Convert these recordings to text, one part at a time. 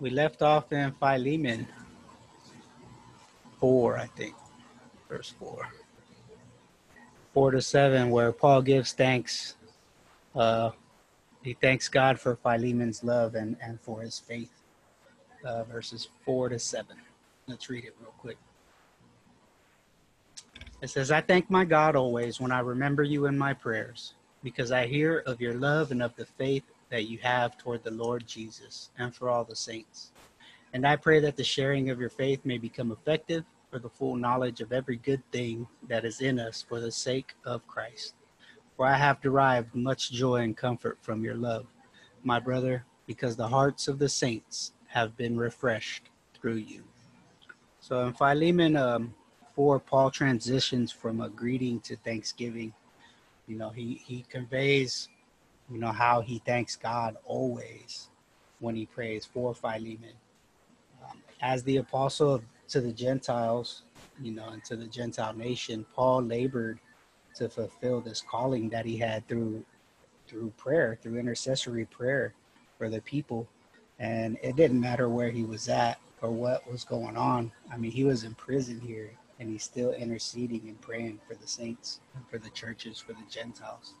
we left off in Philemon 4, I think, verse 4. 4 to 7, where Paul gives thanks. Uh, he thanks God for Philemon's love and, and for his faith. Uh, verses 4 to 7. Let's read it real quick. It says, I thank my God always when I remember you in my prayers, because I hear of your love and of the faith that you have toward the Lord Jesus and for all the saints. And I pray that the sharing of your faith may become effective for the full knowledge of every good thing that is in us for the sake of Christ. For I have derived much joy and comfort from your love, my brother, because the hearts of the saints have been refreshed through you. So in Philemon um, 4, Paul transitions from a greeting to thanksgiving. You know, he, he conveys you know, how he thanks God always when he prays for Philemon. Um, as the apostle to the Gentiles, you know, and to the Gentile nation, Paul labored to fulfill this calling that he had through through prayer, through intercessory prayer for the people. And it didn't matter where he was at or what was going on. I mean, he was in prison here and he's still interceding and praying for the saints, for the churches, for the Gentiles.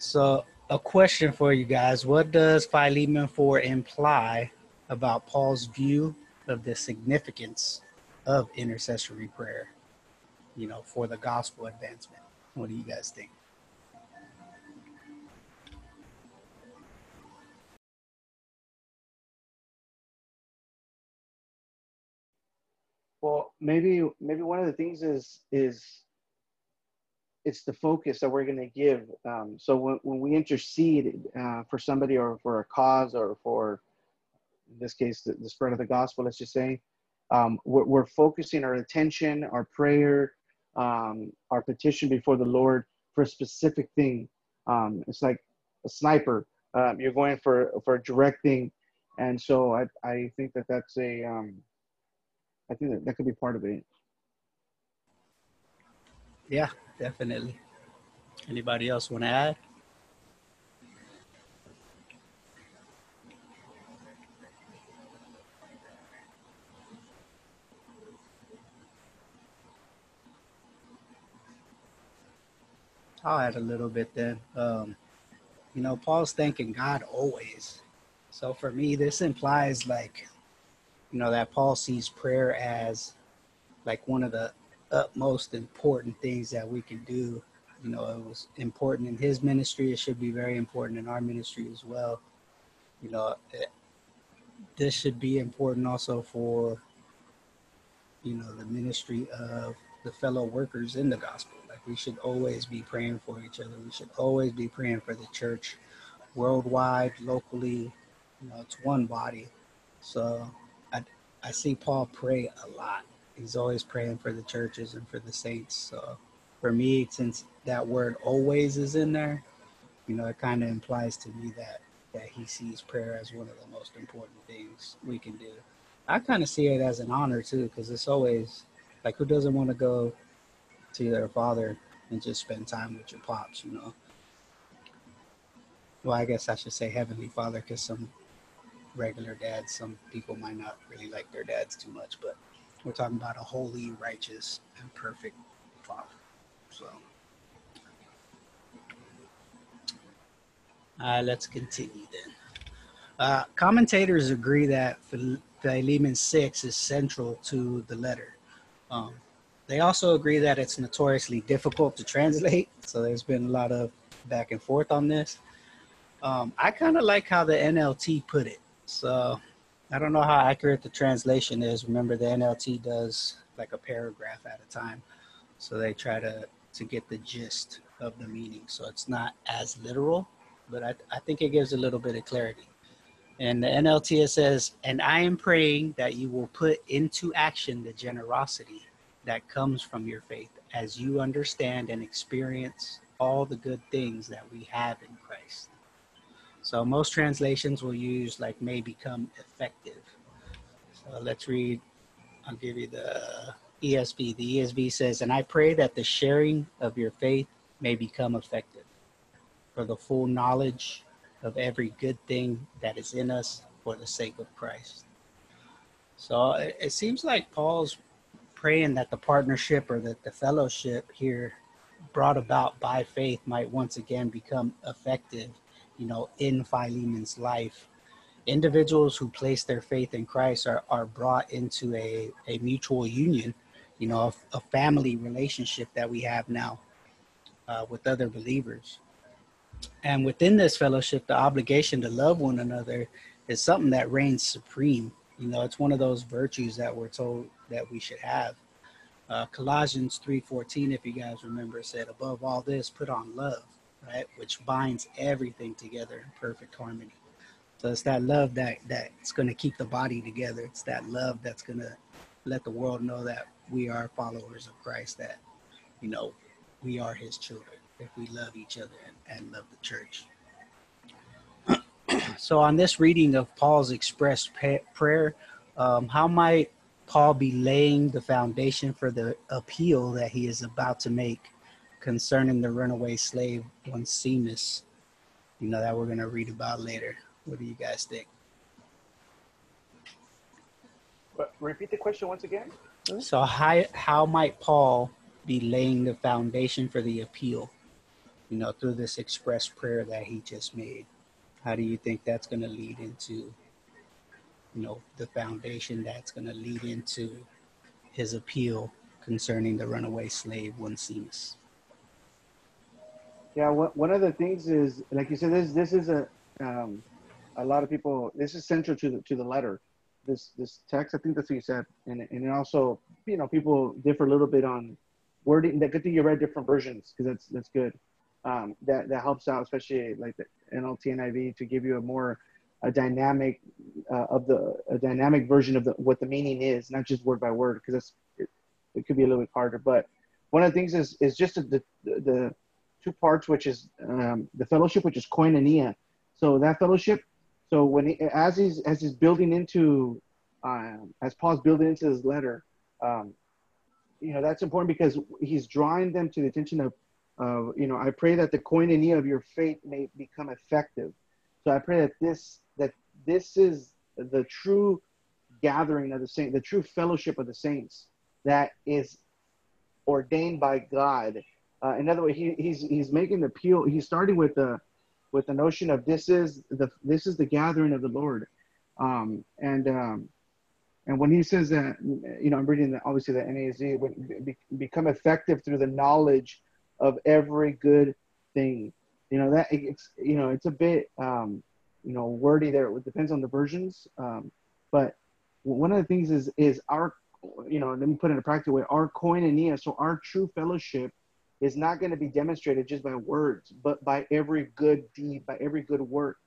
So, a question for you guys What does Philemon 4 imply about Paul's view of the significance of intercessory prayer, you know, for the gospel advancement? What do you guys think? Well, maybe maybe one of the things is is it's the focus that we're going to give. Um, so when, when we intercede uh, for somebody or for a cause or for, in this case, the, the spread of the gospel, let's just say, um, we're, we're, focusing our attention, our prayer, um, our petition before the Lord for a specific thing. Um, it's like a sniper. Um, you're going for for a direct thing, and so I I think that that's a um, I think that that could be part of it. Yeah, definitely. Anybody else want to add? I'll add a little bit then. Um, you know, Paul's thanking God always. So for me, this implies like, you know, that Paul sees prayer as like one of the utmost important things that we can do. You know, it was important in his ministry. It should be very important in our ministry as well. You know, it, this should be important also for, you know, the ministry of the fellow workers in the gospel. Like we should always be praying for each other. We should always be praying for the church worldwide, locally. You know, it's one body. So I, I see Paul pray a lot he's always praying for the churches and for the saints. So for me, since that word always is in there, you know, it kind of implies to me that that he sees prayer as one of the most important things we can do. I kind of see it as an honor too, because it's always like who doesn't want to go to their father and just spend time with your pops, you know? Well, I guess I should say Heavenly Father, because some regular dads, some people might not really like their dads too much, but we're talking about a holy, righteous, and perfect Father. So, uh, let's continue then. Uh, commentators agree that Philemon 6 is central to the letter. Um, they also agree that it's notoriously difficult to translate, so there's been a lot of back and forth on this. Um, I kind of like how the NLT put it. So I don't know how accurate the translation is. Remember, the NLT does like a paragraph at a time, so they try to to get the gist of the meaning. So it's not as literal, but I, I think it gives a little bit of clarity. And the NLT says, "And I am praying that you will put into action the generosity that comes from your faith, as you understand and experience all the good things that we have in Christ." So most translations will use like may become effective. So let's read, I'll give you the ESV. The ESV says, And I pray that the sharing of your faith may become effective for the full knowledge of every good thing that is in us for the sake of Christ. So it, it seems like Paul's praying that the partnership or that the fellowship here brought about by faith might once again become effective, you know, in Philemon's life. Individuals who place their faith in Christ are, are brought into a, a mutual union, you know, a, a family relationship that we have now uh, with other believers. And within this fellowship, the obligation to love one another is something that reigns supreme. You know, it's one of those virtues that we're told that we should have. Uh, Colossians 3:14, if you guys remember, said, "Above all this, put on love, right, which binds everything together in perfect harmony." So it's that love that that's going to keep the body together. It's that love that's going to let the world know that we are followers of Christ. That you know we are His children if we love each other and, and love the church. so on this reading of Paul's expressed prayer, um, how might Paul be laying the foundation for the appeal that he is about to make concerning the runaway slave Onesimus, you know, that we're going to read about later. What do you guys think? But repeat the question once again. So how, how might Paul be laying the foundation for the appeal, you know, through this express prayer that he just made? How do you think that's going to lead into you know, the foundation that's going to lead into his appeal concerning the runaway slave Onesimus. Yeah, one of the things is, like you said, this this is a um, a lot of people. This is central to the to the letter. This this text, I think that's what you said, and and also, you know, people differ a little bit on wording. That good thing you read different versions because that's that's good. Um, that that helps out, especially like the NLT and NIV, to give you a more a dynamic uh, of the a dynamic version of the what the meaning is, not just word by word, because it, it could be a little bit harder. But one of the things is is just the the, the two parts, which is um, the fellowship, which is koinonia. So that fellowship. So when he, as he's as he's building into um, as Paul's building into his letter, um, you know that's important because he's drawing them to the attention of, uh, you know, I pray that the koinonia of your faith may become effective. So I pray that this that this is the true gathering of the saints, the true fellowship of the saints that is ordained by God. Uh, in other words, he, he's he's making the appeal. He's starting with the with the notion of this is the this is the gathering of the Lord, um, and um, and when he says that, you know, I'm reading the, obviously the NASB, when, be, become effective through the knowledge of every good thing. You know that it's you know it's a bit um, you know wordy there. It depends on the versions. Um, but one of the things is is our you know let me put it in a practical way. Our koinonia, so our true fellowship, is not going to be demonstrated just by words, but by every good deed, by every good work,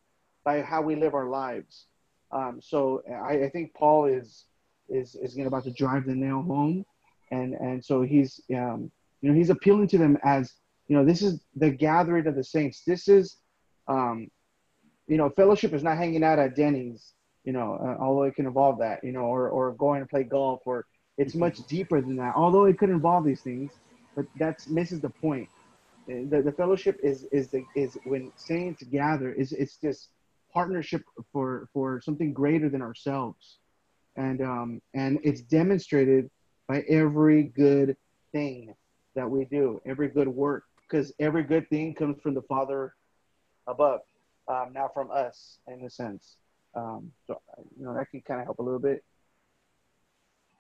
by how we live our lives. Um, so I, I, think Paul is is is about to drive the nail home, and and so he's um, you know he's appealing to them as you know this is the gathering of the saints. This is um, you know, fellowship is not hanging out at Denny's, you know, uh, although it can involve that, you know, or, or going to play golf, or it's much deeper than that. Although it could involve these things, but that's misses the point. Uh, the, the fellowship is is the is when saints gather is it's this partnership for for something greater than ourselves, and um and it's demonstrated by every good thing that we do, every good work, because every good thing comes from the Father above um, now from us in a sense. Um, so you know that can kind of help a little bit.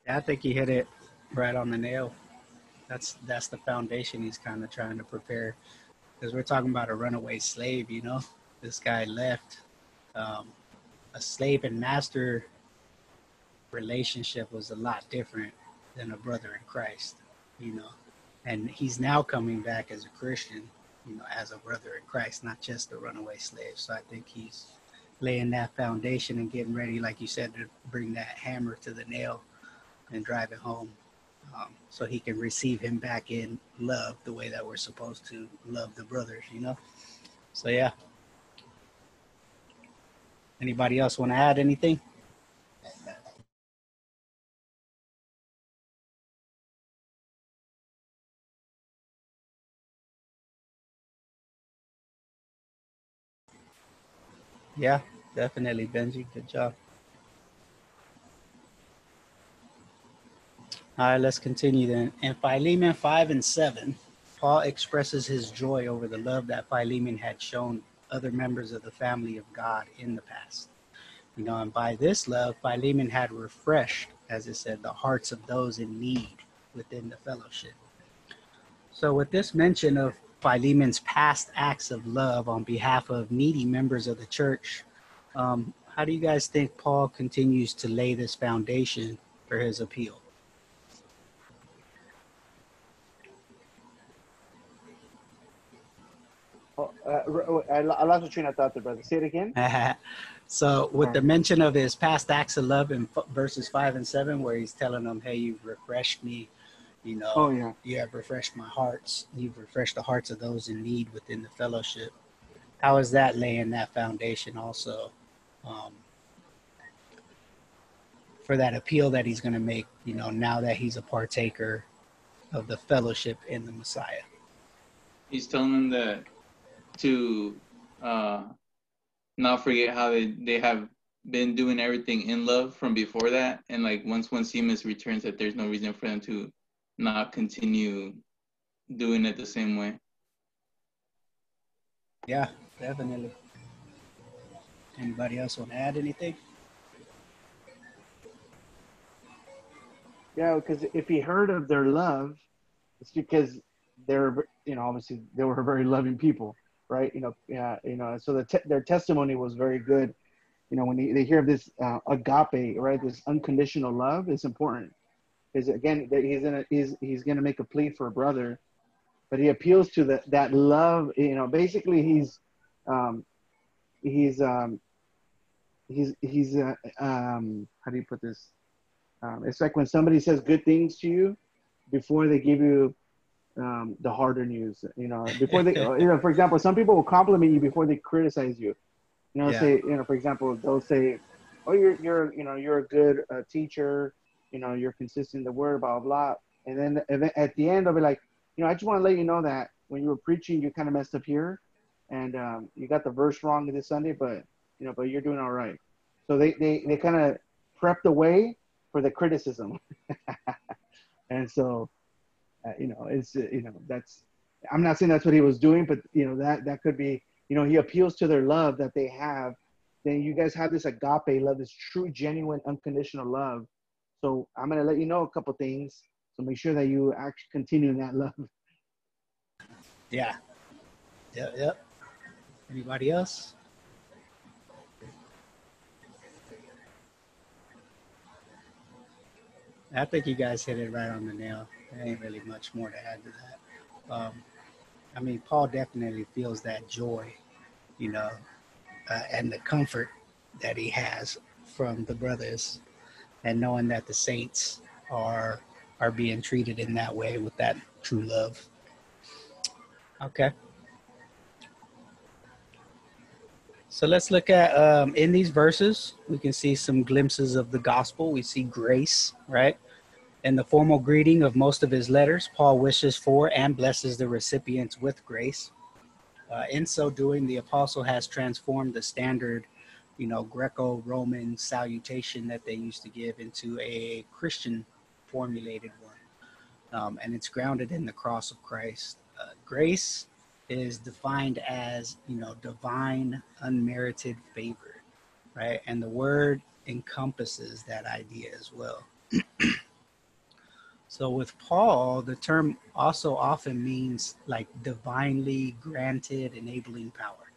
I think he hit it right on the nail. That's that's the foundation he's kind of trying to prepare, because we're talking about a runaway slave. You know, this guy left. Um, a slave and master relationship was a lot different than a brother in Christ. You know, and he's now coming back as a Christian you know, as a brother in Christ, not just a runaway slave. So I think he's laying that foundation and getting ready, like you said, to bring that hammer to the nail and drive it home. Um, so he can receive him back in love the way that we're supposed to love the brothers, you know? So, yeah. Anybody else want to add anything? Yeah, definitely, Benji. Good job. All right, let's continue then. In Philemon 5 and 7, Paul expresses his joy over the love that Philemon had shown other members of the family of God in the past. You know, and by this love, Philemon had refreshed, as it said, the hearts of those in need within the fellowship. So, with this mention of Philemon's past acts of love on behalf of needy members of the church, um, how do you guys think Paul continues to lay this foundation for his appeal? Oh, uh, I I lost a train of thought there, brother. Say it again. so, with the mention of his past acts of love in f- verses five and seven, where he's telling them, "Hey, you've refreshed me. You know, Oh yeah. you have refreshed my hearts. You've refreshed the hearts of those in need within the fellowship." How is that laying that foundation also um, for that appeal that he's going to make? You know, now that he's a partaker of the fellowship in the Messiah. He's telling them that to uh, not forget how they, they have been doing everything in love from before that. And like once Onesimus returns, that there's no reason for them to not continue doing it the same way. Yeah, definitely. Anybody else want to add anything? Yeah, because if he heard of their love, it's because they're, you know, obviously they were very loving people, right? You know, yeah, you know, so the te- their testimony was very good. You know, when they, they hear of this uh, agape, right, this unconditional love is important. Because again, he's gonna he's he's gonna make a plea for a brother, but he appeals to the, that love. You know, basically he's um, he's um, he's he's uh, um, how do you put this? Um, it's like when somebody says good things to you before they give you um, the harder news. You know, before they, you know, for example, some people will compliment you before they criticize you. You know, Yeah. say, you know, for example, they'll say, "Oh, you're, you're, you know, you're a good uh, teacher. You know, you're consistent in the word, blah blah." blah. And then at the end, they'll be like, "You know, I just want to let you know that when you were preaching, you kind of messed up here, and um, you got the verse wrong this Sunday, but you know, but you're doing all right." So they they, they kind of prep the way for the criticism. and so, uh, you know, it's, uh, you know, that's, I'm not saying that's what he was doing, but, you know, that, that could be, you know, he appeals to their love that they have. Then you guys have this agape love, this true, genuine, unconditional love. So I'm going to let you know a couple things. So make sure that you actually continue in that love. Yeah. Yep. Yep. Anybody else? I think you guys hit it right on the nail. There ain't really much more to add to that. Um, I mean, Paul definitely feels that joy, you know, uh, and the comfort that he has from the brothers, and knowing that the saints are are being treated in that way with that true love. Okay. So let's look at um, in these verses, we can see some glimpses of the gospel. We see grace, right? In the formal greeting of most of his letters, Paul wishes for and blesses the recipients with grace. Uh, in so doing, the apostle has transformed the standard, you know, Greco-Roman salutation that they used to give into a Christian formulated one, um, and it's grounded in the cross of Christ. Uh, grace is defined as you know divine unmerited favor right and the word encompasses that idea as well so with paul the term also often means like divinely granted enabling power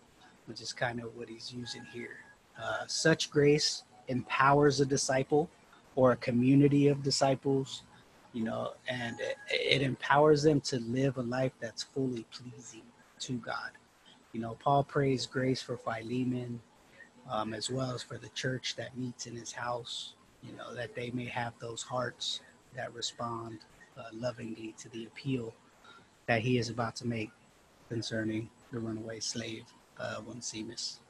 which is kind of what he's using here uh, such grace empowers a disciple or a community of disciples you know and it, it empowers them to live a life that's fully pleasing to God. You know, Paul prays grace for Philemon, um, as well as for the church that meets in his house, you know, that they may have those hearts that respond uh, lovingly to the appeal that he is about to make concerning the runaway slave, uh, Onesimus.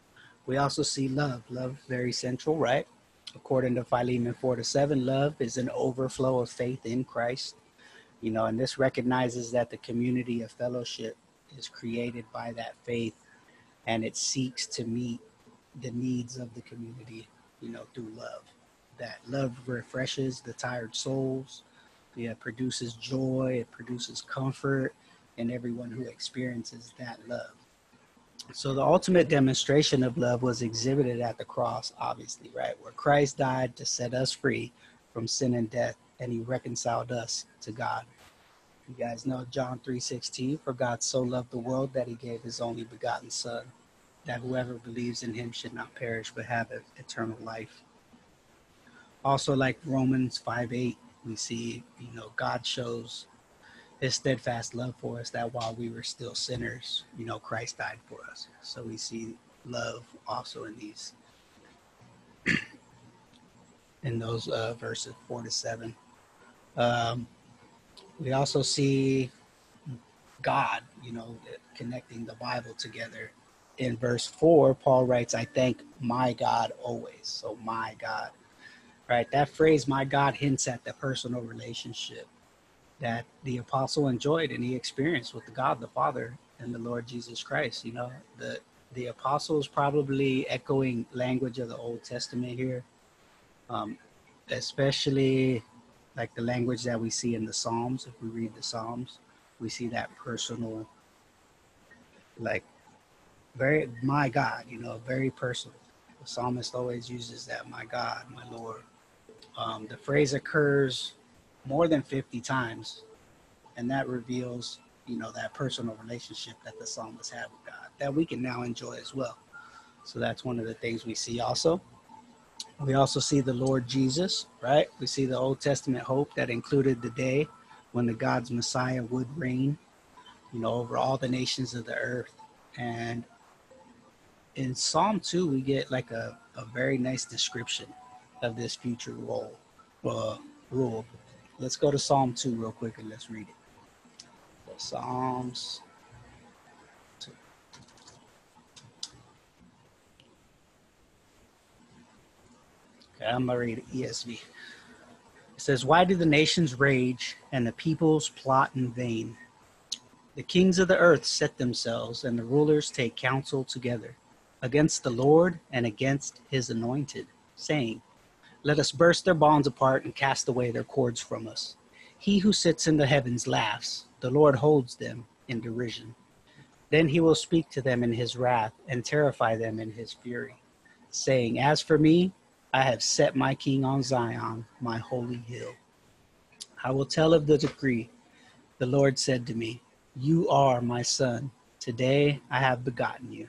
We also see love, love very central, right? According to Philemon 4 to 7, love is an overflow of faith in Christ. You know, and this recognizes that the community of fellowship is created by that faith and it seeks to meet the needs of the community, you know, through love. That love refreshes the tired souls. Yeah, it produces joy, it produces comfort in everyone who experiences that love. So the ultimate demonstration of love was exhibited at the cross, obviously, right? Where Christ died to set us free from sin and death, and he reconciled us to God. You guys know John 3:16, for God so loved the world that he gave his only begotten son, that whoever believes in him should not perish but have eternal life. Also like Romans 5 8 we see, you know, God shows his steadfast love for us that while we were still sinners, you know, Christ died for us. So we see love also in these in those uh, verses four to seven. Um, we also see God, you know, connecting the Bible together. In verse four, Paul writes, I thank my God always. So, my God, right? That phrase, my God, hints at the personal relationship that the apostle enjoyed and he experienced with God the Father and the Lord Jesus Christ. You know, the the apostles probably echoing language of the Old Testament here, um, especially like the language that we see in the Psalms. If we read the Psalms, we see that personal, like, very, my God, you know, very personal. The psalmist always uses that, my God, my Lord. Um, the phrase occurs more than 50 times, and that reveals, you know, that personal relationship that the psalmist had with God that we can now enjoy as well. So that's one of the things we see also. We also see the Lord Jesus, right? We see the Old Testament hope that included the day when the God's Messiah would reign, you know, over all the nations of the earth. And in Psalm 2, we get like a, a very nice description of this future role, uh, rule. Let's go to Psalm 2 real quick and let's read it. So Psalms Okay, I'm gonna read ESV. It says, Why do the nations rage and the peoples plot in vain? The kings of the earth set themselves, and the rulers take counsel together against the Lord and against his anointed, saying, Let us burst their bonds apart and cast away their cords from us. He who sits in the heavens laughs, the Lord holds them in derision. Then he will speak to them in his wrath and terrify them in his fury, saying, As for me, I have set my king on Zion, my holy hill. I will tell of the decree. The Lord said to me, You are my son. Today I have begotten you.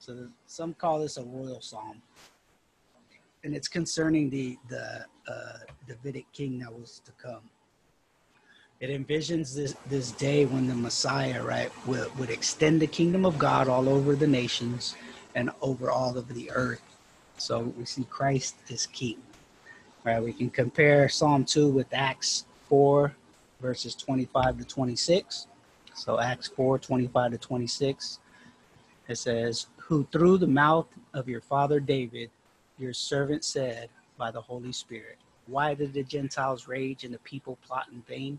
So some call this a royal psalm, and it's concerning the the uh, Davidic king that was to come. It envisions this this day when the Messiah, right, would, would extend the kingdom of God all over the nations and over all of the earth so we see Christ is king. Right? We can compare Psalm 2 with Acts 4, verses 25 to 26. So Acts 4, 25 to 26. It says, Who through the mouth of your father David, your servant said by the Holy Spirit, Why did the Gentiles rage and the people plot in vain?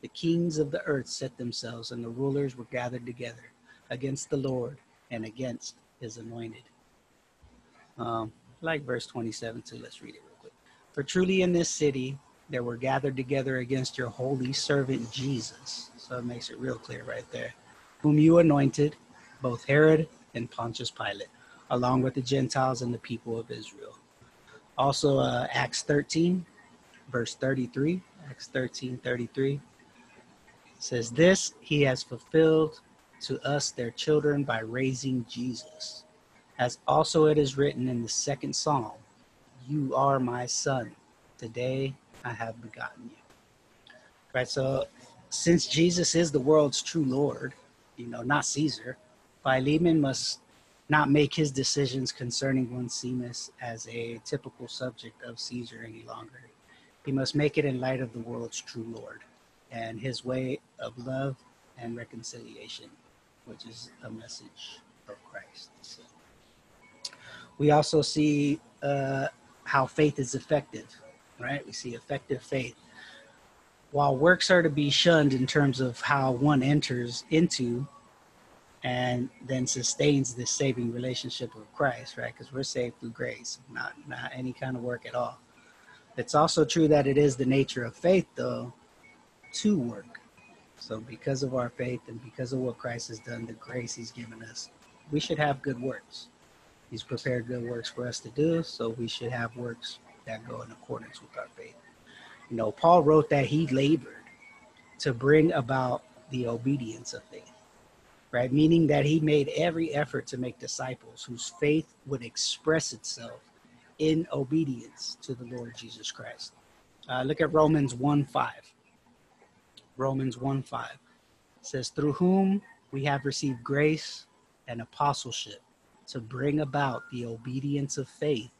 The kings of the earth set themselves, and the rulers were gathered together against the Lord and against his anointed. Um, like verse 27 too. Let's read it real quick. For truly in this city there were gathered together against your holy servant Jesus. So it makes it real clear right there. Whom you anointed, both Herod and Pontius Pilate, along with the Gentiles and the people of Israel. Also, uh, Acts 13, verse 33. Acts 13, 33 says, This he has fulfilled to us, their children, by raising Jesus as also it is written in the second psalm, You are my son. Today I have begotten you. Right? So, since Jesus is the world's true Lord, you know, not Caesar, Philemon must not make his decisions concerning one Onesimus as a typical subject of Caesar any longer. He must make it in light of the world's true Lord and his way of love and reconciliation, which is a message of Christ. So we also see uh, how faith is effective, right? We see effective faith. While works are to be shunned in terms of how one enters into and then sustains this saving relationship with Christ, right? Because we're saved through grace, not not any kind of work at all. It's also true that it is the nature of faith, though, to work. So, because of our faith and because of what Christ has done, the grace He's given us, we should have good works. He's prepared good works for us to do, so we should have works that go in accordance with our faith. You know, Paul wrote that he labored to bring about the obedience of faith, right? Meaning that he made every effort to make disciples whose faith would express itself in obedience to the Lord Jesus Christ. Uh, look at Romans 1 5. Romans 1 5 says, Through whom we have received grace and apostleship to bring about the obedience of faith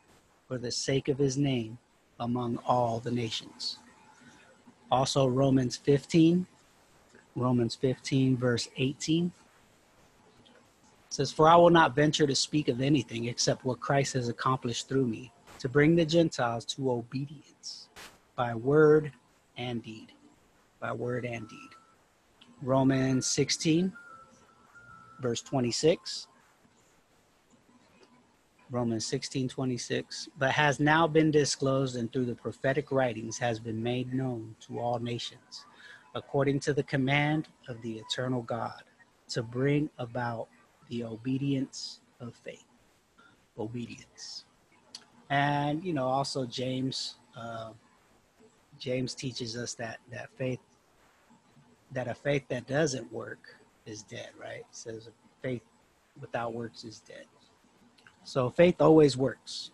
for the sake of his name among all the nations. Also, Romans 15, Romans 15, verse 18 says, For I will not venture to speak of anything except what Christ has accomplished through me to bring the Gentiles to obedience by word and deed. By word and deed. Romans 16, verse 26. Romans 16, 26. But has now been disclosed and through the prophetic writings has been made known to all nations, according to the command of the eternal God, to bring about the obedience of faith. Obedience. And, you know, also James, uh, James teaches us that, that faith, that a faith that doesn't work is dead, right? It says faith without works is dead. So faith always works.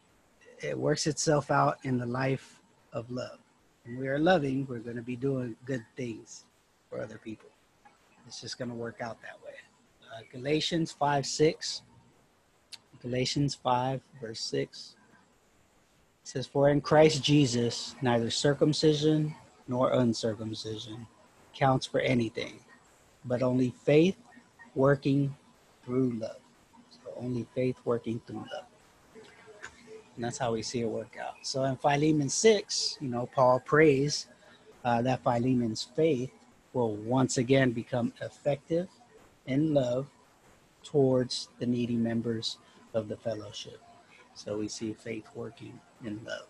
It works itself out in the life of love. When we are loving, we're going to be doing good things for other people. It's just going to work out that way. Uh, Galatians 5 6. Galatians 5, verse 6 says, For in Christ Jesus, neither circumcision nor uncircumcision counts for anything, but only faith working through love. So only faith working through love. And that's how we see it work out. So in Philemon 6, you know, Paul prays uh, that Philemon's faith will once again become effective in love towards the needy members of the fellowship. So we see faith working in love.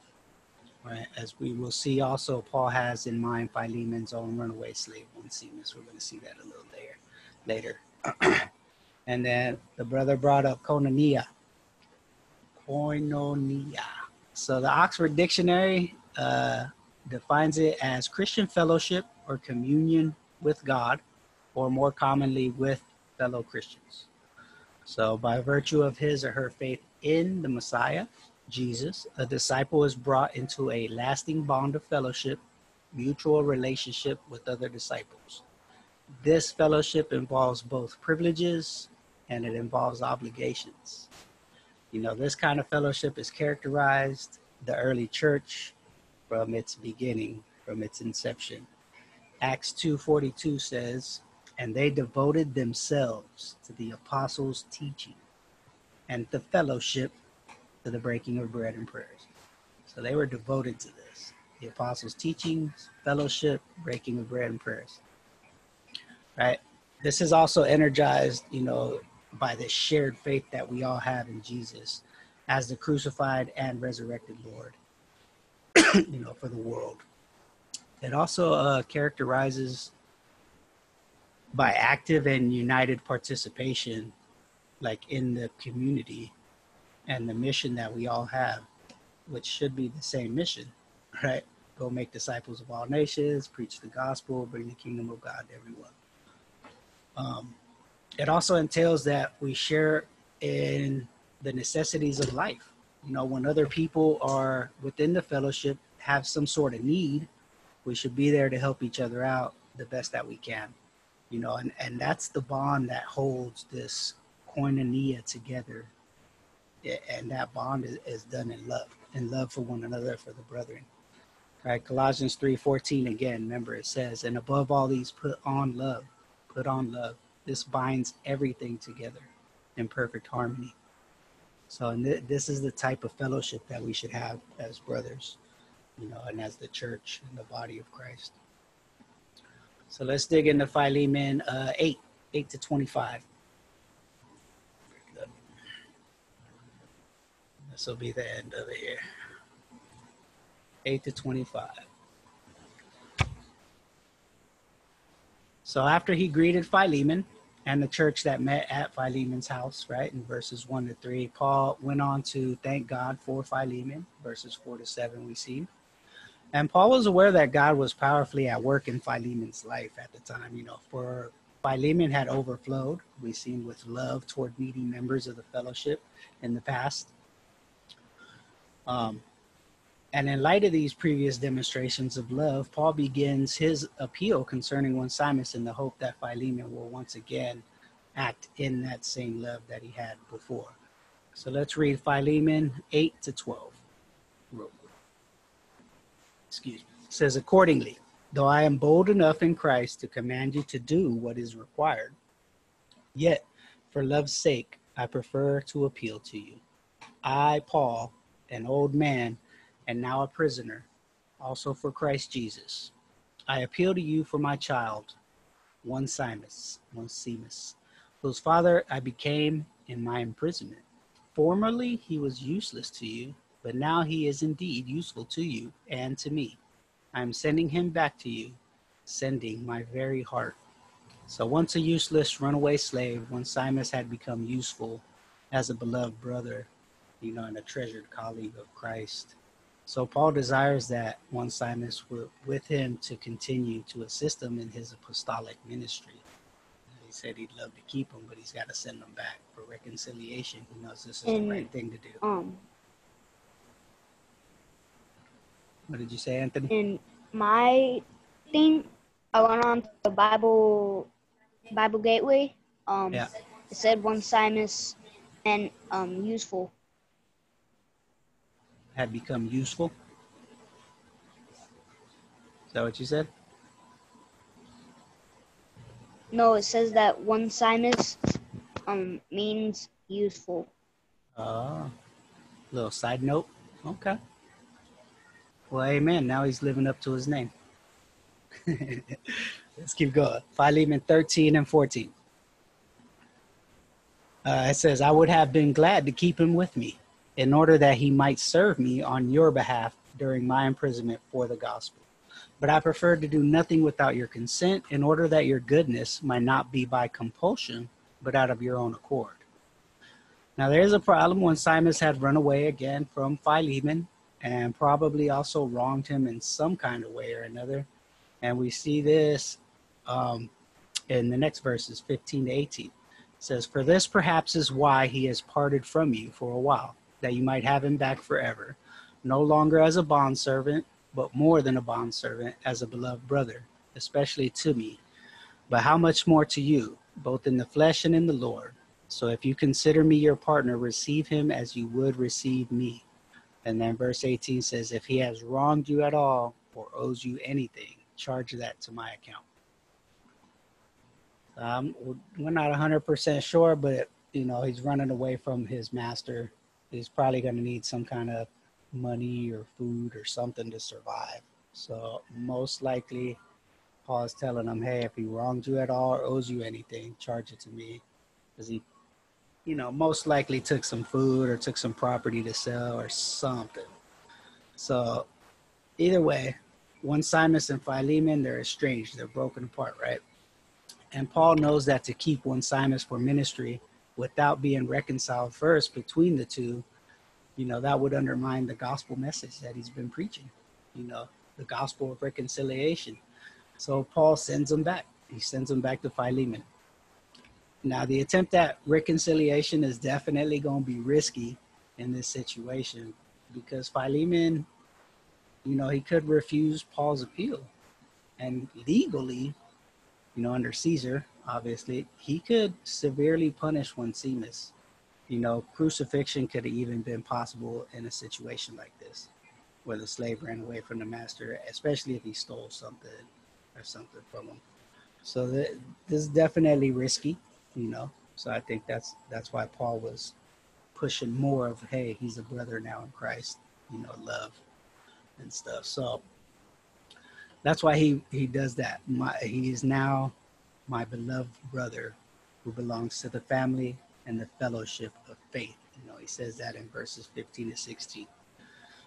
Right? As we will see also, Paul has in mind Philemon's own runaway slave Onesimus. We're going to see that a little later. later. and then the brother brought up koinonia. Koinonia. So the Oxford Dictionary uh, defines it as Christian fellowship or communion with God, or more commonly with fellow Christians. So, by virtue of his or her faith in the Messiah, Jesus, a disciple is brought into a lasting bond of fellowship, mutual relationship with other disciples. This fellowship involves both privileges and it involves obligations. You know, this kind of fellowship is characterized the early church from its beginning, from its inception. Acts 2:42 says, "And they devoted themselves to the apostles' teaching and the fellowship to the breaking of bread and prayers. So they were devoted to this. The apostles' teachings, fellowship, breaking of bread and prayers. Right? This is also energized, you know, by the shared faith that we all have in Jesus as the crucified and resurrected Lord, you know, for the world. It also uh, characterizes by active and united participation, like in the community and the mission that we all have, which should be the same mission, right? Go make disciples of all nations, preach the gospel, bring the kingdom of God to everyone. Um, it also entails that we share in the necessities of life. You know, when other people are within the fellowship, have some sort of need, we should be there to help each other out the best that we can. You know, and, and that's the bond that holds this koinonia together. And that bond is, is done in love, in love for one another, for the brethren. All right, Colossians 3:14 again, remember it says, and above all these put on love, put on love. This binds everything together in perfect harmony. So, and th- this is the type of fellowship that we should have as brothers, you know, and as the church and the body of Christ. So let's dig into Philemon uh, 8, 8 to 25. This will be the end of it here. 8 to 25. So after he greeted Philemon and the church that met at Philemon's house, right, in verses 1 to 3, Paul went on to thank God for Philemon, verses 4 to 7, we see. And Paul was aware that God was powerfully at work in Philemon's life at the time. You know, for Philemon had overflowed, we've seen with love toward needy members of the fellowship in the past. Um, and in light of these previous demonstrations of love, Paul begins his appeal concerning one Onesimus in the hope that Philemon will once again act in that same love that he had before. So let's read Philemon 8 to 12. Excuse me. Says, Accordingly, though I am bold enough in Christ to command you to do what is required, yet for love's sake I prefer to appeal to you. I, Paul, an old man, and now a prisoner, also for Christ Jesus. I appeal to you for my child, one Onesimus, Onesimus, whose father I became in my imprisonment. Formerly he was useless to you, but now he is indeed useful to you and to me. I am sending him back to you, sending my very heart. So once a useless runaway slave, Onesimus had become useful as a beloved brother, you know, and a treasured colleague of Christ. So Paul desires that Onesimus were with him to continue to assist him in his apostolic ministry. He said he'd love to keep him, but he's got to send him back for reconciliation. He knows this is And, the right thing to do. Um, What did you say, Anthony? in my thing, I went on to the Bible Bible Gateway. Um, Yeah. it said Onesimus and um useful. Had become useful. Is that what you said? No, it says that one Onesimus um means useful. Oh, little side note. Okay. Well, amen. Now he's living up to his name. Let's keep going. Philemon 13 and 14. Uh, it says, I would have been glad to keep him with me in order that he might serve me on your behalf during my imprisonment for the gospel. But I preferred to do nothing without your consent in order that your goodness might not be by compulsion, but out of your own accord. Now, there's a problem Onesimus had run away again from Philemon and probably also wronged him in some kind of way or another. And we see this um, in the next verses 15 to 18. It says, For this perhaps is why he has parted from you for a while, that you might have him back forever, no longer as a bondservant, but more than a bondservant, as a beloved brother, especially to me. But how much more to you, both in the flesh and in the Lord? So if you consider me your partner, receive him as you would receive me. And then verse 18 says, If he has wronged you at all or owes you anything, charge that to my account. Um, we're not 100% sure, but you know, he's running away from his master. He's probably going to need some kind of money or food or something to survive. So most likely, Paul is telling him, "Hey, if he wronged you at all or owes you anything, charge it to me," because he, you know, most likely took some food or took some property to sell or something. So either way, Onesimus and Philemon, they're estranged, they're broken apart, right? And Paul knows that to keep Onesimus for ministry without being reconciled first between the two, you know, that would undermine the gospel message that he's been preaching, you know, the gospel of reconciliation. So Paul sends him back. He sends him back to Philemon. Now, the attempt at reconciliation is definitely going to be risky in this situation because Philemon, you know, he could refuse Paul's appeal. And legally, you know, under Caesar, obviously, he could severely punish Onesimus. You know, crucifixion could have even been possible in a situation like this, where the slave ran away from the master, especially if he stole something or something from him. So th- this is definitely risky, you know. So I think that's that's why Paul was pushing more of, hey, he's a brother now in Christ, you know, love and stuff. So that's why he he does that. My, he is now my beloved brother who belongs to the family and the fellowship of faith. You know, he says that in verses 15 to 16.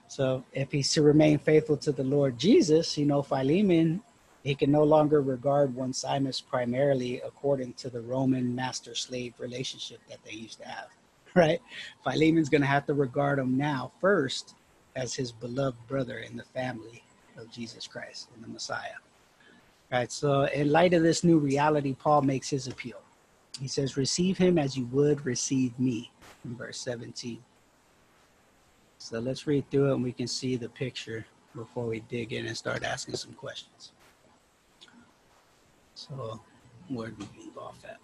So if he's to remain faithful to the Lord Jesus, you know, Philemon, he can no longer regard Onesimus primarily according to the Roman master slave relationship that they used to have, right? Philemon's going to have to regard him now first as his beloved brother in the family of Jesus Christ and the Messiah. Right. So, in light of this new reality, Paul makes his appeal. He says, Receive him as you would receive me, in verse 17. So, let's read through it and we can see the picture before we dig in and start asking some questions. So, where did we leave off at?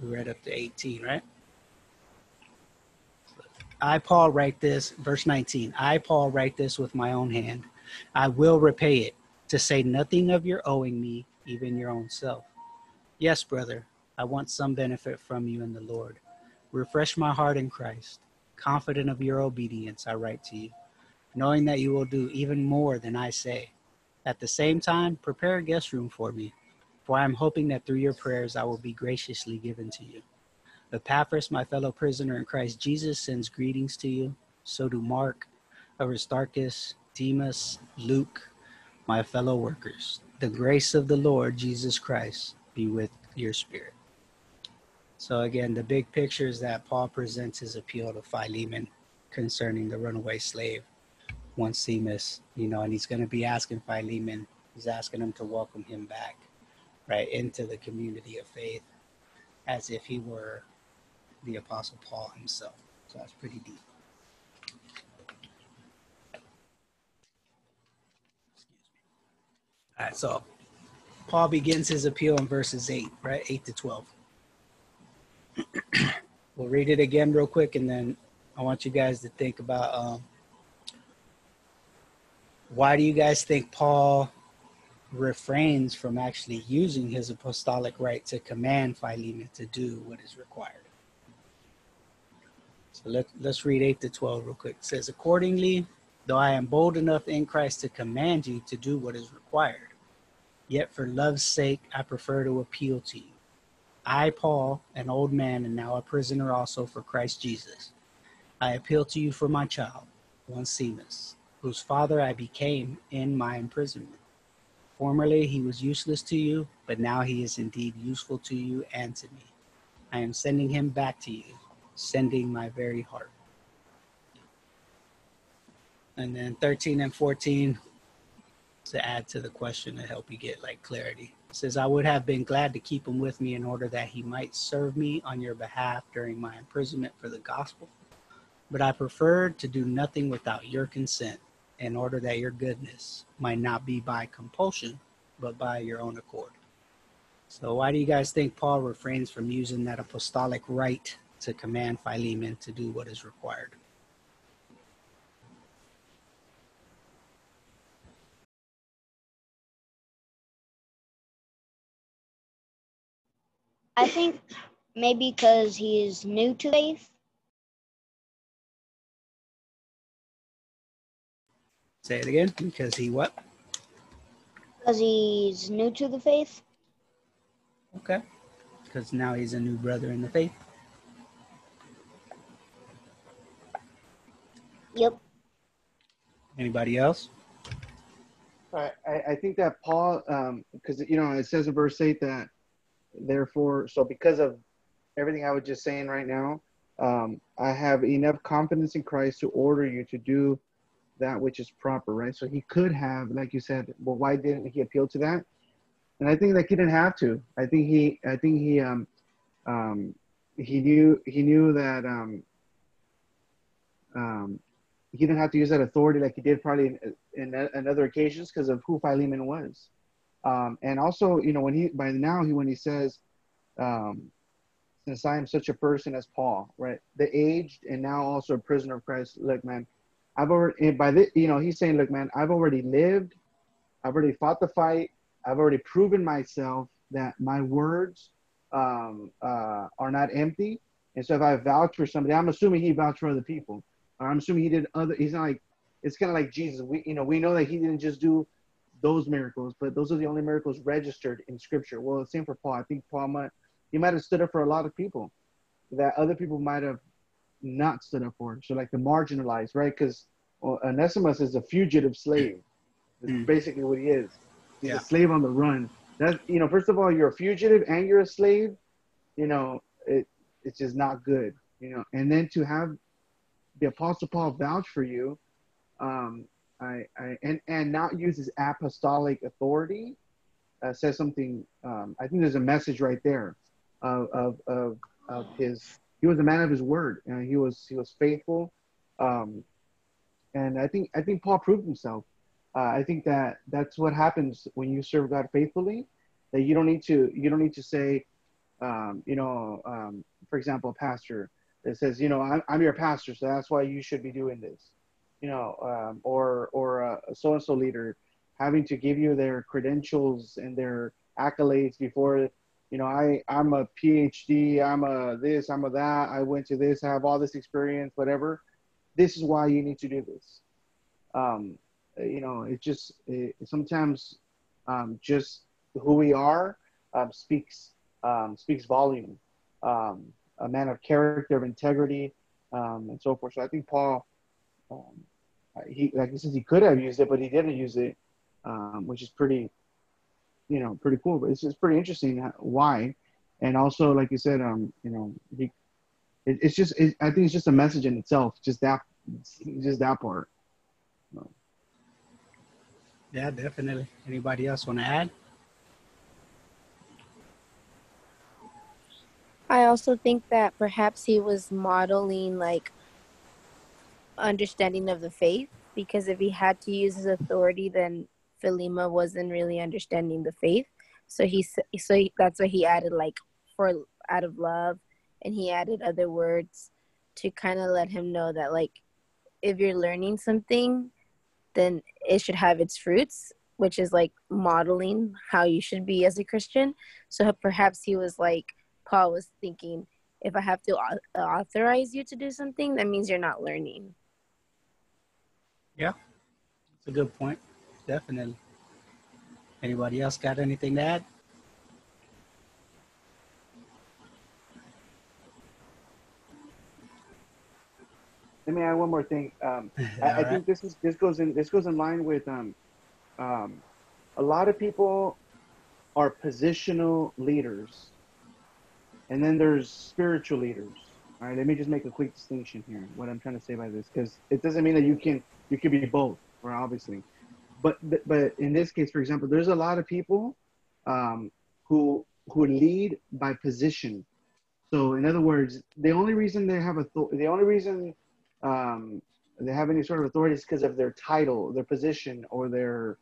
We read up to 18, right? I, Paul, write this, verse 19. I, Paul, write this with my own hand. I will repay it, to say nothing of your owing me, even your own self. Yes, brother, I want some benefit from you in the Lord. Refresh my heart in Christ. Confident of your obedience, I write to you, knowing that you will do even more than I say. At the same time, prepare a guest room for me, for I am hoping that through your prayers I will be graciously given to you. Epaphras, my fellow prisoner in Christ Jesus, sends greetings to you. So do Mark, Aristarchus, Demas, Luke, my fellow workers. The grace of the Lord Jesus Christ be with your spirit. So, again, the big picture is that Paul presents his appeal to Philemon concerning the runaway slave, Onesimus, you know, and he's going to be asking Philemon, he's asking him to welcome him back, right, into the community of faith as if he were the Apostle Paul himself. So that's pretty deep. All right, so Paul begins his appeal in verses 8, right? 8 to 12. we'll read it again real quick, and then I want you guys to think about um, why do you guys think Paul refrains from actually using his apostolic right to command Philemon to do what is required? So let, let's read 8 to 12 real quick. It says, Accordingly, though I am bold enough in Christ to command you to do what is required, yet for love's sake I prefer to appeal to you. I, Paul, an old man and now a prisoner also for Christ Jesus, I appeal to you for my child, one Onesimus, whose father I became in my imprisonment. Formerly he was useless to you, but now he is indeed useful to you and to me. I am sending him back to you sending my very heart. And then 13 and 14 to add to the question to help you get like clarity. It says, I would have been glad to keep him with me in order that he might serve me on your behalf during my imprisonment for the gospel. But I preferred to do nothing without your consent in order that your goodness might not be by compulsion, but by your own accord. So, why do you guys think Paul refrains from using that apostolic right to command Philemon to do what is required. I think maybe because he is new to faith. Say it again. Because he what? Because he's new to the faith. Okay. Because now he's a new brother in the faith. Yep. Anybody else? I, I think that Paul, because um, you know, it says in verse eight that therefore, so because of everything I was just saying right now, um, I have enough confidence in Christ to order you to do that which is proper, right? So he could have, like you said, well, why didn't he appeal to that? And I think that he didn't have to. I think he, I think he, um, um, he knew, he knew that, um, um, he didn't have to use that authority like he did probably in, in, in other occasions because of who Philemon was. Um, and also, you know, when he by now he when he says, um, since I am such a person as Paul, right, the aged and now also a prisoner of Christ. Look, man, I've already by the you know he's saying, look, man, I've already lived, I've already fought the fight, I've already proven myself that my words um, uh, are not empty. And so if I vouch for somebody, I'm assuming he vouched for other people. Or I'm assuming he did other. He's not like it's kind of like Jesus. We you know we know that he didn't just do those miracles, but those are the only miracles registered in Scripture. Well, the same for Paul. I think Paul might he might have stood up for a lot of people that other people might have not stood up for. So like the marginalized, right? Because Onesimus is a fugitive slave. That's Mm. basically what he is. He's Yeah. a slave on the run. That you know, first of all, you're a fugitive and you're a slave. You know, it it's just not good. You know, and then to have the Apostle Paul vouch for you, um, I, I and and not use his apostolic authority uh, says something. Um, I think there's a message right there of of of, of his. He was a man of his word, and he was he was faithful. Um, and I think I think Paul proved himself. Uh, I think that that's what happens when you serve God faithfully. That you don't need to you don't need to say, um, you know, um, for example, a pastor that says, you know, I'm, I'm your pastor, so that's why you should be doing this, you know, um, or or a so and so leader having to give you their credentials and their accolades before, you know, I I'm a PhD, I'm a this, I'm a that, I went to this, I have all this experience, whatever. This is why you need to do this. Um, you know, it just it, sometimes um, just who we are um, speaks um, speaks volume. Um, a man of character, of integrity, um, and so forth. So I think Paul, he like he says he could have used it, but he didn't use it, which is pretty, you know, pretty cool. But it's just pretty interesting how- why, and also like you said, um, you know, he, it, it's just it, I think it's just a message in itself, just that, just that part. Yeah, definitely. Anybody else want to add? I also think that perhaps he was modeling like understanding of the faith because if he had to use his authority, then Philemon wasn't really understanding the faith. So he so he, that's why he added like for out of love, and he added other words to kind of let him know that like if you're learning something, then it should have its fruits, which is like modeling how you should be as a Christian. So perhaps he was like Paul was thinking, if I have to authorize you to do something, that means you're not learning. Yeah. It's a good point. Definitely. Anybody else got anything to add? Let me add one more thing. Um, I, I right. think this is this goes in this goes in line with um, um, a lot of people are positional leaders, and then there's spiritual leaders. All right, let me just make a quick distinction here. What I'm trying to say by this, because it doesn't mean that you can you can be both, right? Obviously, but but- in this case, for example, there's a lot of people um, who who lead by position. So in other words, the only reason they have authority, the only reason um, they have any sort of authority is because of their title, their position, or their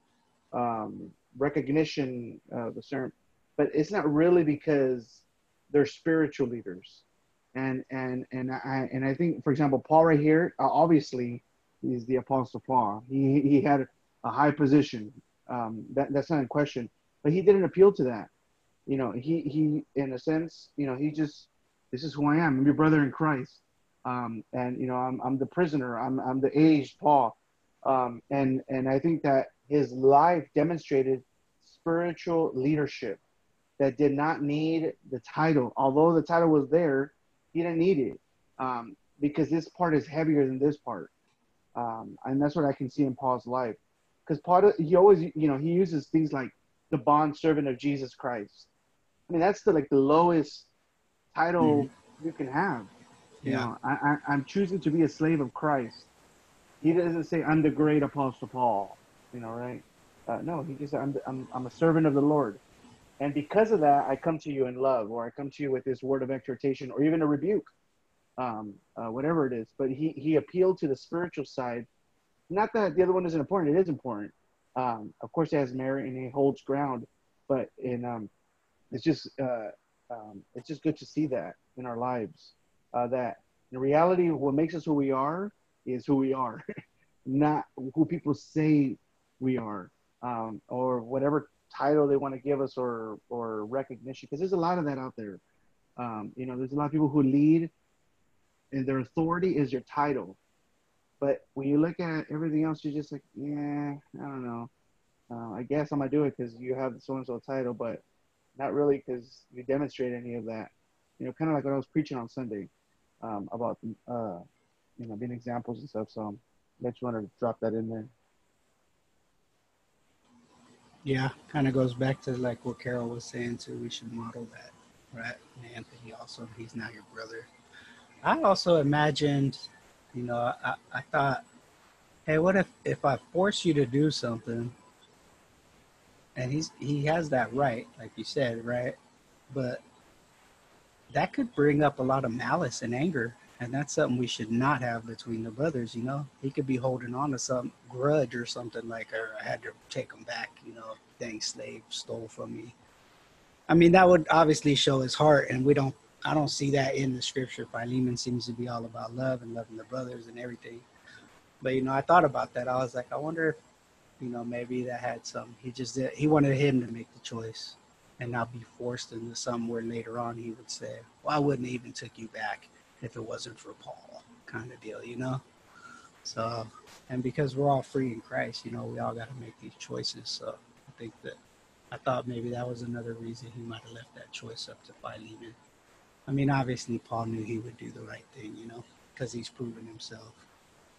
um, recognition of a certain. But it's not really because they're spiritual leaders, and and and I and I think, for example, Paul right here, obviously, he's the apostle Paul. He he had a high position. Um, that that's not in question, but he didn't appeal to that. You know, he he in a sense, you know, he just this is who I am. I'm your brother in Christ. Um, and you know I'm, I'm the prisoner. I'm, I'm the aged paul. Um, and and i think that his life demonstrated spiritual leadership that did not need the title. Although the title was there he didn't need it um, because this part is heavier than this part. Um, and that's what i can see in paul's life because paul he always you know he uses things like the bond servant of jesus christ i mean that's the like the lowest title you can have you Yeah. know, I, I, I'm choosing to be a slave of Christ. He doesn't say I'm the great apostle Paul, you know, right? Uh, no, he just I'm, I'm I'm a servant of the Lord, and because of that, I come to you in love, or I come to you with this word of exhortation, or even a rebuke, um, uh, whatever it is. But he he appealed to the spiritual side. Not that the other one isn't important; it is important. Um, of course, it has merit and it holds ground, but in um, it's just uh, um, it's just good to see that in our lives. Uh, that in reality, what makes us who we are is who we are, not who people say we are, um, or whatever title they want to give us or or recognition. Because there's a lot of that out there. Um, you know, there's a lot of people who lead, and their authority is your title. But when you look at everything else, you're just like, yeah, I don't know. Uh, I guess I'm gonna do it because you have the so and so title, but not really because you demonstrate any of that. You know, kind of like what I was preaching on Sunday um, about, uh, you know, being examples and stuff. So I just wanted to drop that in there. Yeah, kind of goes back to like what Carol was saying too. We should model that, right? And Anthony also, he's not your brother. I also imagined, you know, I, I thought, hey, what if if I force you to do something, and he's he has that right, like you said, right? But that could bring up a lot of malice and anger, and that's something we should not have between the brothers. You know, he could be holding on to some grudge or something like, or I had to take him back. You know, dang slave stole from me. I mean, that would obviously show his heart, and we don't. I don't see that in the scripture. Philemon seems to be all about love and loving the brothers and everything. But you know, I thought about that. I was like, I wonder if, you know, maybe that had some. He just did. He wanted him to make the choice, and not be forced into somewhere later on. He would say, "Well, I wouldn't even took you back if it wasn't for Paul," kind of deal, you know. So, and because we're all free in Christ, you know, we all got to make these choices. So, I think that I thought maybe that was another reason he might have left that choice up to Philemon. I mean, obviously, Paul knew he would do the right thing, you know, because he's proven himself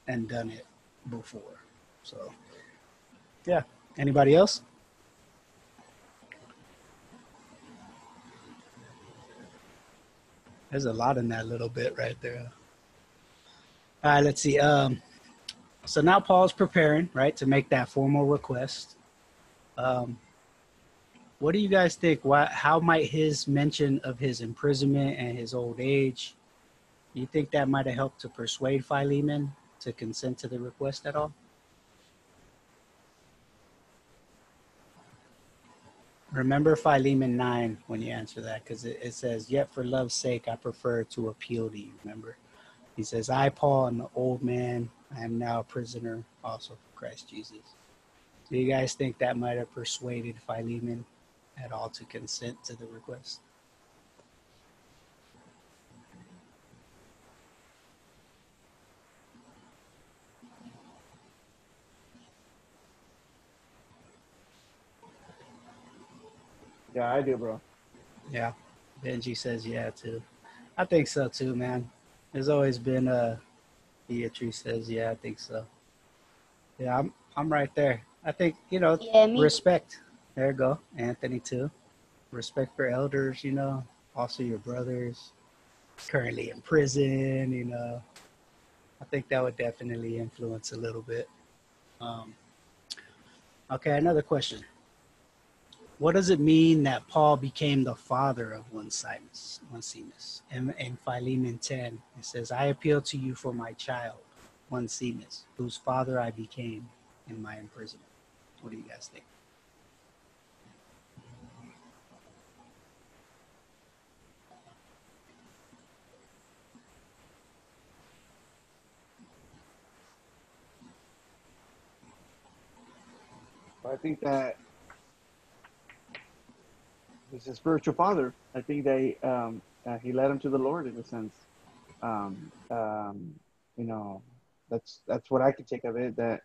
and done it before. So, yeah. Anybody else? There's a lot in that little bit right there. All right, let's see. Um, so now Paul's preparing, right, to make that formal request. Um, what do you guys think? Why, how might his mention of his imprisonment and his old age, you think that might have helped to persuade Philemon to consent to the request at all? Remember Philemon 9 when you answer that, because it, it says, Yet for love's sake, I prefer to appeal to you. Remember? He says, I, Paul, am the old man. I am now a prisoner also for Christ Jesus. Do you guys think that might have persuaded Philemon at all to consent to the request? Yeah, I do, bro. Yeah. Benji says yeah too. I think so too, man. There's always been a Beatrice says yeah, I think so. Yeah, I'm I'm right there. I think, you know, Yeah, me. respect. There you go. Anthony too. Respect for elders, you know, also your brothers currently in prison, you know. I think that would definitely influence a little bit. Um, okay, another question. What does it mean that Paul became the father of Onesimus? Onesimus. In, in Philemon 10, it says, I appeal to you for my child, one Onesimus, whose father I became in my imprisonment. What do you guys think? I think that he's a spiritual father. I think they um, uh, he led him to the Lord in a sense. Um, um, you know, that's that's what I could take of it. That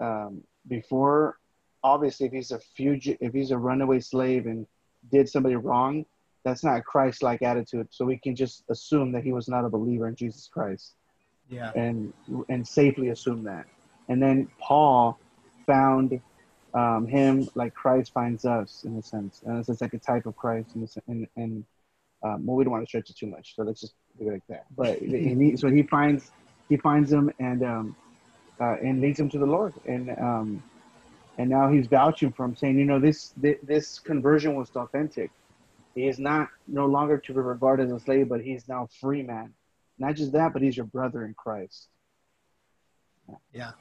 um, before, obviously, if he's a fugitive, if he's a runaway slave and did somebody wrong, that's not a Christ-like attitude. So we can just assume that he was not a believer in Jesus Christ Yeah. and and safely assume that. And then Paul found um, him like Christ finds us in a sense, and it's like a type of Christ, and and um, well, we don't want to stretch it too much, so let's just do it like that. But he, so he finds he finds him and um, uh, and leads him to the Lord, and um, and now he's vouching for him, saying, you know, this this, conversion was authentic. He is not no longer to be regarded as a slave, but he's now free man. Not just that, but he's your brother in Christ. Yeah.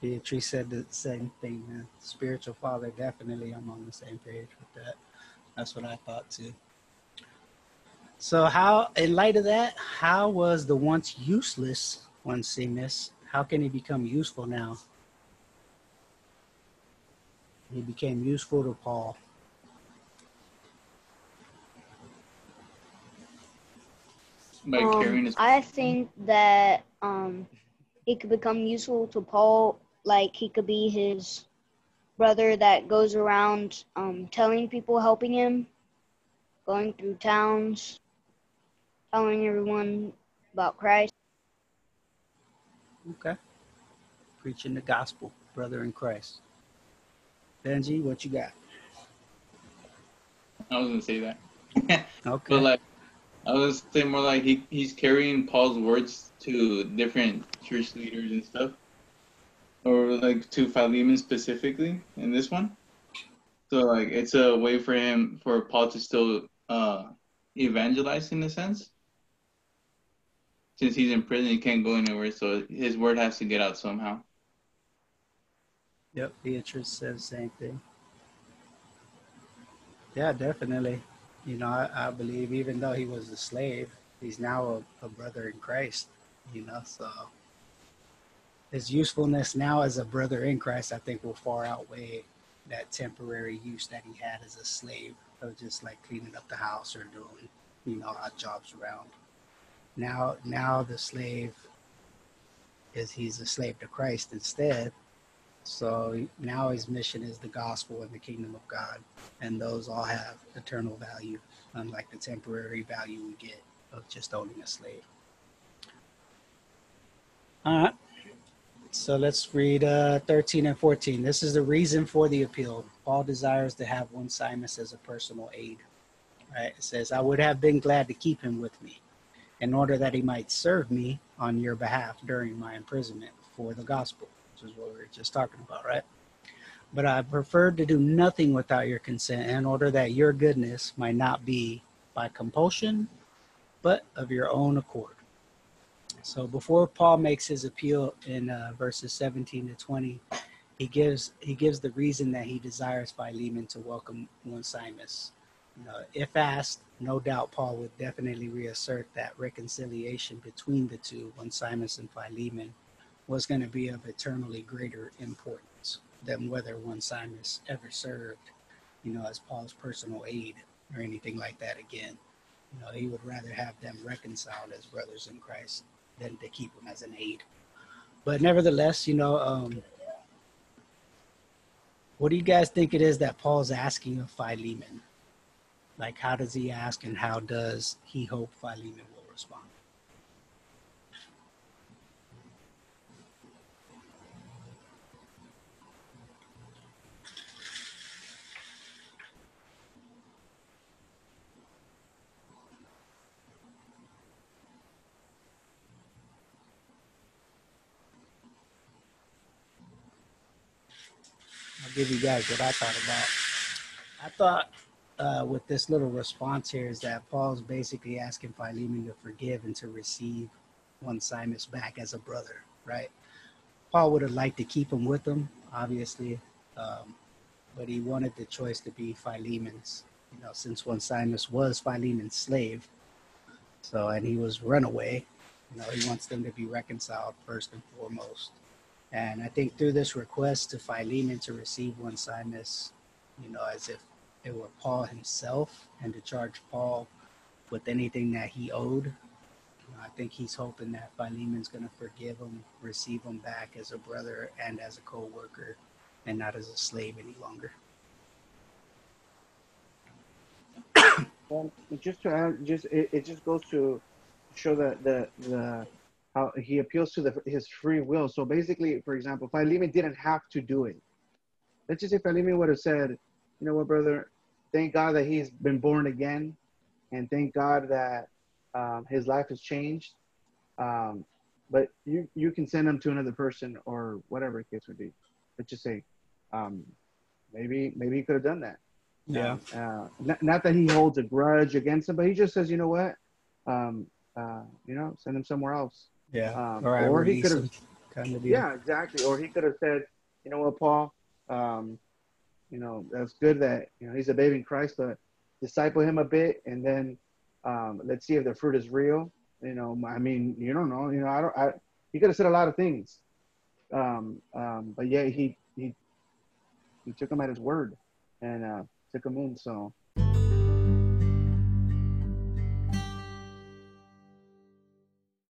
Beatrice said the same thing. Man. Spiritual father, definitely. I'm on the same page with that. That's what I thought too. So, how, in light of that, how was the once useless Onesimus? How can he become useful now? He became useful to Paul. Um, his I think that um, he could become useful to Paul. Like he could be his brother that goes around um, telling people, helping him, going through towns, telling everyone about Christ. Okay. Preaching the gospel, brother in Christ. Benji, what you got? I was gonna say that. Okay. But like, I was saying more like he he's carrying Paul's words to different church leaders and stuff, or like to Philemon specifically in this one. So like, it's a way for him for Paul to still uh evangelize in a sense. Since he's in prison, he can't go anywhere, so his word has to get out somehow. Yep, Beatrice says the same thing. Yeah, definitely. You know, I, I believe even though he was a slave, he's now a, a brother in Christ, you know, so his usefulness now as a brother in Christ, I think will far outweigh that temporary use that he had as a slave of just like cleaning up the house or doing, you know, odd jobs around. Now, now the slave is he's a slave to Christ instead, so now his mission is the gospel and the kingdom of God, and those all have eternal value, unlike the temporary value we get of just owning a slave. All right. So let's read uh, 13 and 14. This is the reason for the appeal. Paul desires to have Onesimus as a personal aid. Right? It says, I would have been glad to keep him with me in order that he might serve me on your behalf during my imprisonment for the gospel which is what we were just talking about, right? But I preferred to do nothing without your consent in order that your goodness might not be by compulsion, but of your own accord. So before Paul makes his appeal in uh, verses 17 to 20, he gives he gives the reason that he desires Philemon to welcome Onesimus. You know, if asked, no doubt Paul would definitely reassert that reconciliation between the two, Onesimus and Philemon, was going to be of eternally greater importance than whether Onesimus ever served, you know, as Paul's personal aid or anything like that again. You know, he would rather have them reconciled as brothers in Christ than to keep them as an aid. But nevertheless, you know, um, what do you guys think it is that Paul's asking of Philemon? Like, how does he ask and how does he hope Philemon will respond? Give you guys what I thought about. I thought uh, with this little response here is that Paul's basically asking Philemon to forgive and to receive one Onesimus back as a brother, right? Paul would have liked to keep him with him, obviously, um, but he wanted the choice to be Philemon's, you know, since one Onesimus was Philemon's slave. So, and he was runaway, you know, he wants them to be reconciled first and foremost. And I think through this request to Philemon to receive one Onesimus, you know, as if it were Paul himself and to charge Paul with anything that he owed, I think he's hoping that Philemon's going to forgive him, receive him back as a brother and as a co worker and not as a slave any longer. Well, just to add, just it, it just goes to show that the the how he appeals to the his free will. So basically, for example, Philemon didn't have to do it. Let's just say Philemon would have said, "You know what, brother? Thank God that he's been born again, and thank God that um, his life has changed. Um, but you you can send him to another person or whatever the case would be. Let's just say, um, maybe maybe he could have done that. Yeah. Uh, not, not that he holds a grudge against him, but he just says, you know what, um, uh, you know, send him somewhere else. Yeah. Um, or or he could've- kind of. Yeah, exactly. Or he could have said, you know what, Paul, um, you know, that's good that you know he's a baby in Christ, but disciple him a bit, and then um, let's see if the fruit is real. You know, I mean, you don't know. You know, I don't. I, he could have said a lot of things, um, um, but yeah, he he he took him at his word and uh, took him in. So